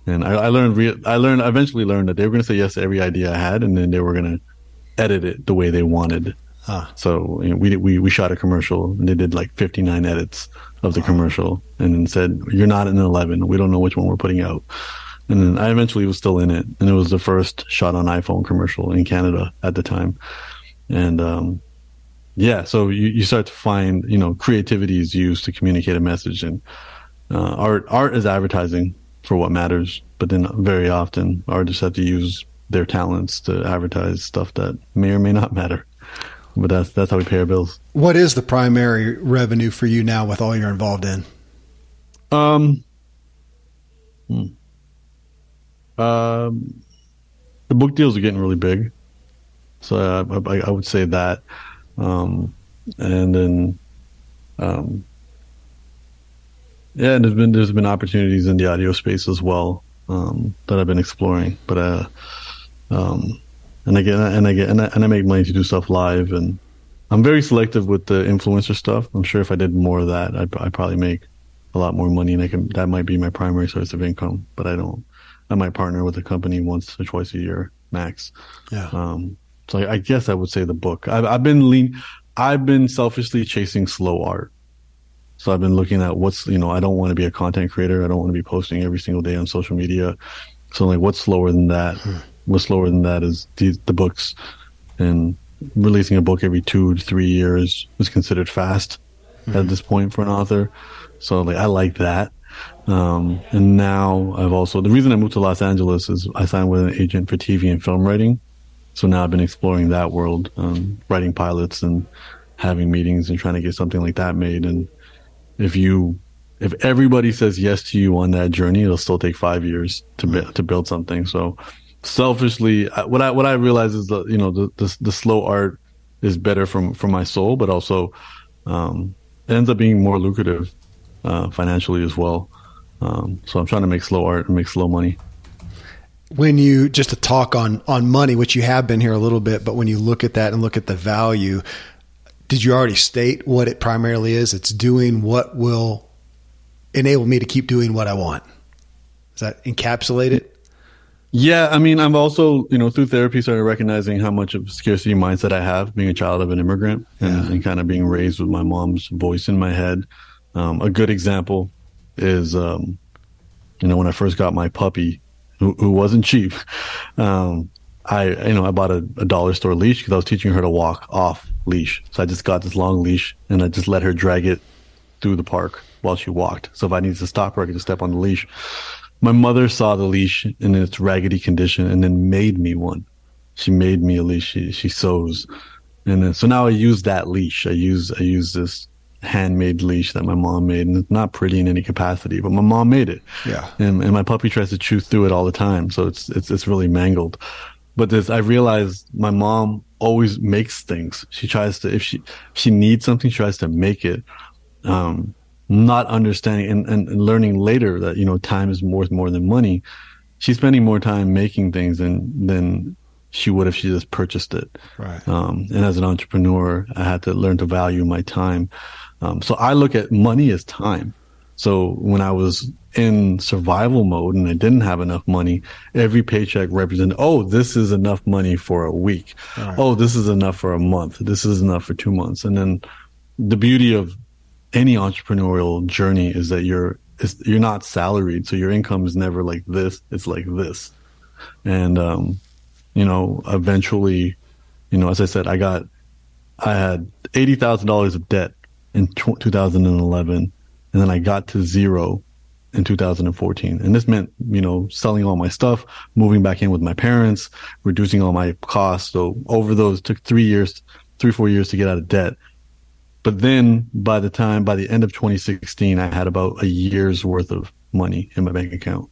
And I, I learned, re- I learned, I eventually learned that they were going to say yes to every idea I had and then they were going to edit it the way they wanted. Huh. So you know, we, we, we shot a commercial and they did like 59 edits of the commercial and then said, You're not in 11. We don't know which one we're putting out. And then I eventually was still in it. And it was the first shot on iPhone commercial in Canada at the time. And, um, yeah, so you, you start to find, you know, creativity is used to communicate a message and, uh, art, art is advertising for what matters. But then very often artists have to use their talents to advertise stuff that may or may not matter but that's that's how we pay our bills. What is the primary revenue for you now with all you're involved in? Um, hmm. um the book deals are getting really big, so I, I, I would say that, um, and then, um, yeah, there's been there's been opportunities in the audio space as well um, that I've been exploring, but uh, um, and I get and I get and I, and I make money to do stuff live, and I'm very selective with the influencer stuff. I'm sure if I did more of that, I'd, I'd probably make a lot more money, and I can that might be my primary source of income. But I don't. I might partner with a company once or twice a year max. Yeah. Um, so I, I guess I would say the book. I've, I've been lean. I've been selfishly chasing slow art. So I've been looking at what's, you know, I don't want to be a content creator. I don't want to be posting every single day on social media. So like, what's slower than that? What's slower than that is the, the books and releasing a book every two to three years is considered fast mm-hmm. at this point for an author. So like I like that. Um, and now I've also the reason I moved to Los Angeles is I signed with an agent for TV and film writing. So now I've been exploring that world, um, writing pilots and having meetings and trying to get something like that made. And if you if everybody says yes to you on that journey, it'll still take five years to to build something. So selfishly, what I what I realize is that you know the, the, the slow art is better from from my soul, but also um, it ends up being more lucrative uh, financially as well. Um, so I'm trying to make slow art and make slow money. When you just to talk on on money, which you have been here a little bit, but when you look at that and look at the value, did you already state what it primarily is? It's doing what will enable me to keep doing what I want. Does that encapsulate it? Yeah, I mean, I'm also, you know, through therapy started recognizing how much of scarcity mindset I have being a child of an immigrant and, yeah. and kind of being raised with my mom's voice in my head. Um, a good example is, um, you know, when I first got my puppy, who, who wasn't cheap, um, I, you know, I bought a, a dollar store leash because I was teaching her to walk off leash. So I just got this long leash and I just let her drag it through the park while she walked. So if I needed to stop her, I could just step on the leash. My mother saw the leash in its raggedy condition and then made me one. She made me a leash. She, she sews. And then, so now I use that leash. I use, I use this handmade leash that my mom made and it's not pretty in any capacity, but my mom made it. Yeah. And, and my puppy tries to chew through it all the time. So it's, it's, it's really mangled. But this, I realized my mom always makes things. She tries to, if she, if she needs something, she tries to make it. Um, not understanding and, and, and learning later that, you know, time is worth more than money. She's spending more time making things than, than she would if she just purchased it. Right. Um, and as an entrepreneur, I had to learn to value my time. Um, so I look at money as time. So when I was in survival mode and I didn't have enough money, every paycheck represented, oh, this is enough money for a week. Right. Oh, this is enough for a month. This is enough for two months. And then the beauty of any entrepreneurial journey is that you're you're not salaried, so your income is never like this. It's like this, and um, you know, eventually, you know, as I said, I got I had eighty thousand dollars of debt in t- 2011, and then I got to zero in 2014. And this meant, you know, selling all my stuff, moving back in with my parents, reducing all my costs. So over those took three years, three, four years to get out of debt. But then by the time, by the end of 2016, I had about a year's worth of money in my bank account.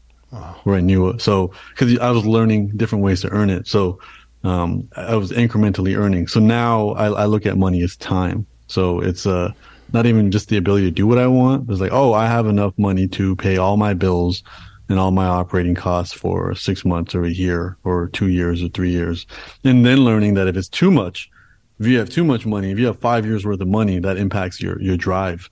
Where I knew it. So, cause I was learning different ways to earn it. So, um, I was incrementally earning. So now I, I look at money as time. So it's, uh, not even just the ability to do what I want. It's like, oh, I have enough money to pay all my bills and all my operating costs for six months or a year or two years or three years. And then learning that if it's too much, if you have too much money, if you have five years worth of money, that impacts your, your drive.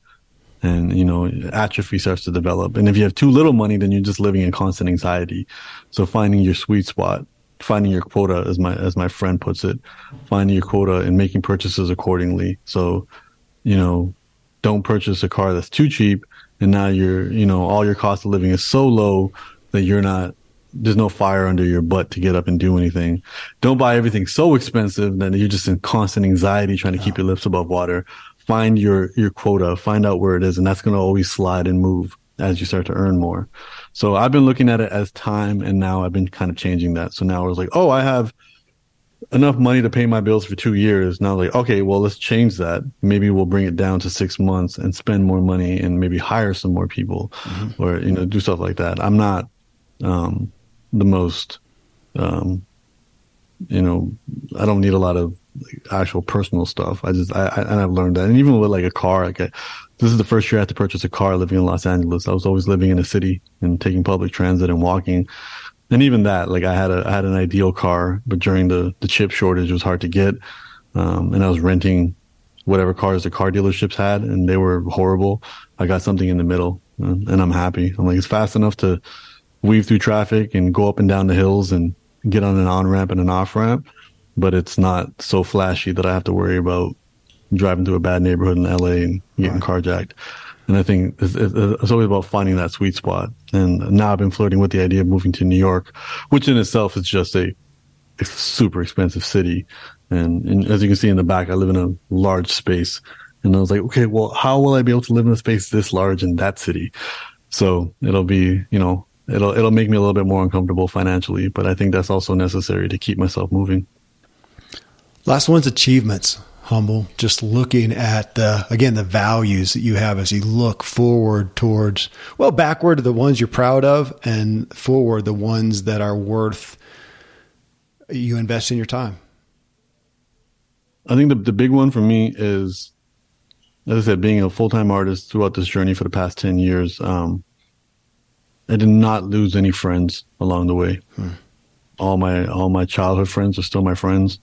And, you know, atrophy starts to develop. And if you have too little money, then you're just living in constant anxiety. So finding your sweet spot, finding your quota, as my, as my friend puts it, finding your quota and making purchases accordingly. So, you know, don't purchase a car that's too cheap. And now you're, you know, all your cost of living is so low that you're not there's no fire under your butt to get up and do anything. Don't buy everything so expensive that you're just in constant anxiety trying to keep your lips above water. Find your, your quota, find out where it is. And that's going to always slide and move as you start to earn more. So I've been looking at it as time and now I've been kind of changing that. So now I was like, Oh, I have enough money to pay my bills for two years. Now like, okay, well, let's change that. Maybe we'll bring it down to six months and spend more money and maybe hire some more people mm-hmm. or, you know, do stuff like that. I'm not, um, the most, um, you know, I don't need a lot of like, actual personal stuff. I just, I, I, and I've learned that. And even with like a car, like I, this is the first year I had to purchase a car living in Los Angeles. I was always living in a city and taking public transit and walking. And even that, like I had a, I had an ideal car, but during the, the chip shortage, it was hard to get. Um, and I was renting whatever cars the car dealerships had and they were horrible. I got something in the middle and I'm happy. I'm like, it's fast enough to, weave through traffic and go up and down the hills and get on an on ramp and an off ramp, but it's not so flashy that I have to worry about driving through a bad neighborhood in LA and getting right. carjacked. And I think it's, it's, always about finding that sweet spot. And now I've been flirting with the idea of moving to New York, which in itself is just a, a super expensive city. And, and as you can see in the back, I live in a large space. And I was like, okay, well, how will I be able to live in a space this large in that city? So it'll be, you know, it'll it'll make me a little bit more uncomfortable financially, but I think that's also necessary to keep myself moving. Last one's achievements. Humble, just looking at the again the values that you have as you look forward towards well backward to the ones you're proud of and forward the ones that are worth you invest in your time. I think the the big one for me is, as I said, being a full time artist throughout this journey for the past ten years. Um, I did not lose any friends along the way. Hmm. all my all my childhood friends are still my friends,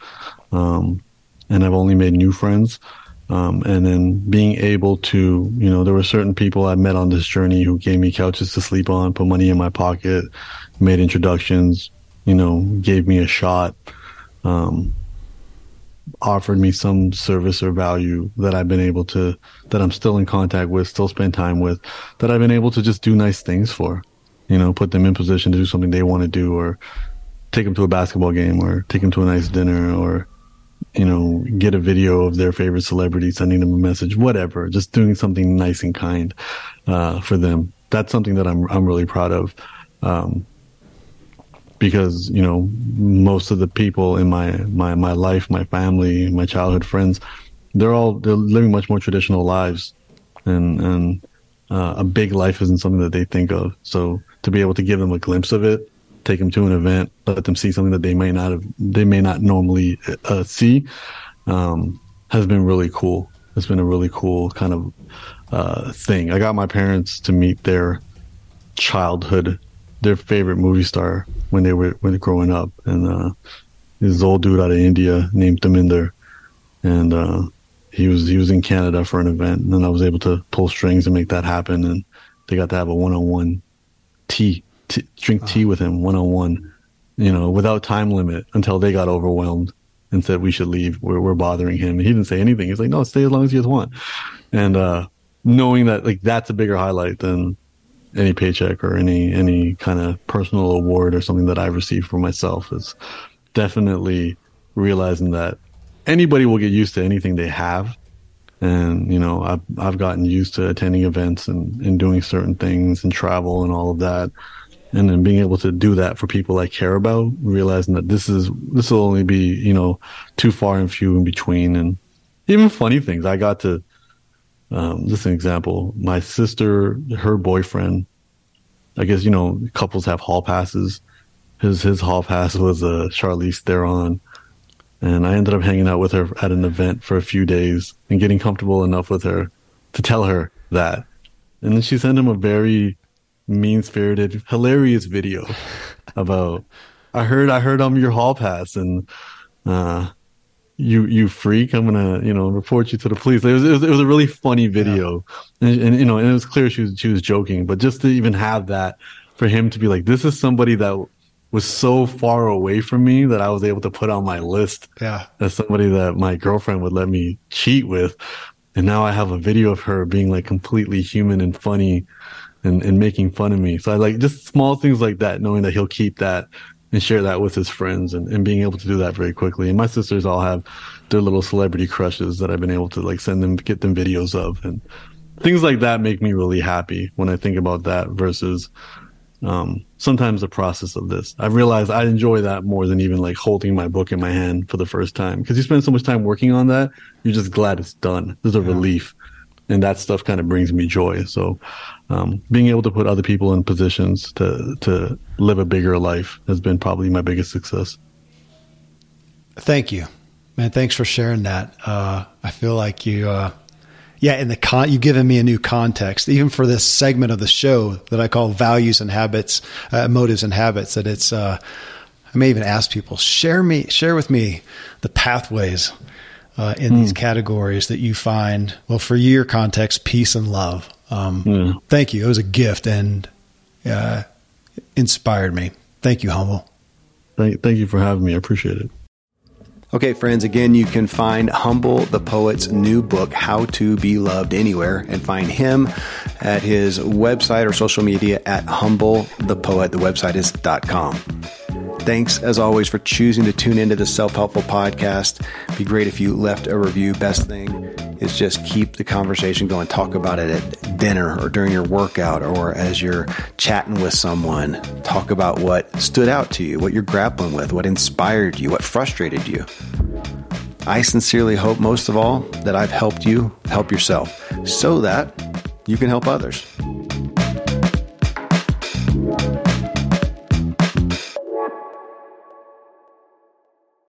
um, and I've only made new friends. Um, and then being able to, you know, there were certain people I met on this journey who gave me couches to sleep on, put money in my pocket, made introductions, you know, gave me a shot, um, offered me some service or value that I've been able to, that I'm still in contact with, still spend time with, that I've been able to just do nice things for, you know, put them in position to do something they want to do or take them to a basketball game or take them to a nice dinner or, you know, get a video of their favorite celebrity, sending them a message, whatever, just doing something nice and kind, uh, for them. That's something that I'm, I'm really proud of. Um, because, you know, most of the people in my, my, my life, my family, my childhood friends, they're all, they're living much more traditional lives and, and, uh, a big life isn't something that they think of. So to be able to give them a glimpse of it, take them to an event, let them see something that they may not have, they may not normally uh, see, um, has been really cool. It's been a really cool kind of uh, thing. I got my parents to meet their childhood, their favorite movie star when they were when growing up, and uh, this old dude out of India named Dharmendra, and uh, he was he was in Canada for an event, and then I was able to pull strings and make that happen, and they got to have a one on one tea t- drink tea with him one on one, you know, without time limit until they got overwhelmed and said we should leave. We're, we're bothering him. And he didn't say anything. He's like, no, stay as long as you guys want. And, uh, knowing that like that's a bigger highlight than any paycheck or any, any kind of personal award or something that I've received for myself is definitely realizing that anybody will get used to anything they have. And, you know, I've, I've gotten used to attending events and, and doing certain things and travel and all of that and then being able to do that for people I care about, realizing that this is this will only be you know too far and few in between, and even funny things. I got to um, just an example. My sister, her boyfriend, I guess you know couples have hall passes. His his hall pass was uh, Charlize Theron, and I ended up hanging out with her at an event for a few days and getting comfortable enough with her to tell her that. And then she sent him a very mean spirited, hilarious video about I heard I heard I'm your hall pass and uh you you freak I'm gonna you know report you to the police. It was it was, it was a really funny video, yeah. and, and, you know and it was clear she was she was joking, but just to even have that for him to be like this is somebody that was so far away from me that I was able to put on my list yeah. as somebody that my girlfriend would let me cheat with, and now I have a video of her being like completely human and funny and, and making fun of me. So I like just small things like that, knowing that he'll keep that and share that with his friends and, and being able to do that very quickly. And my sisters all have their little celebrity crushes that I've been able to like send them, get them videos of and things like that make me really happy when I think about that versus, um, sometimes the process of this. I realized I enjoy that more than even like holding my book in my hand for the first time because you spend so much time working on that. You're just glad it's done. There's a yeah. relief and that stuff kind of brings me joy. So, um, being able to put other people in positions to to live a bigger life has been probably my biggest success. Thank you, man. Thanks for sharing that. Uh, I feel like you, uh, yeah, in the con, you've given me a new context, even for this segment of the show that I call values and habits, uh, motives and habits. That it's, uh, I may even ask people share me, share with me the pathways uh, in mm. these categories that you find, well, for your context, peace and love. Um, mm. Thank you. It was a gift and uh, inspired me. Thank you, Humble. Thank, thank you for having me. I appreciate it. Okay, friends, again, you can find Humble the Poet's new book, How to Be Loved Anywhere, and find him at his website or social media at Humble the Poet. The website is .com. Thanks, as always, for choosing to tune into the Self Helpful Podcast. Be great if you left a review. Best thing is just keep the conversation going. Talk about it at dinner or during your workout or as you're chatting with someone. Talk about what stood out to you, what you're grappling with, what inspired you, what frustrated you. I sincerely hope, most of all, that I've helped you help yourself so that you can help others.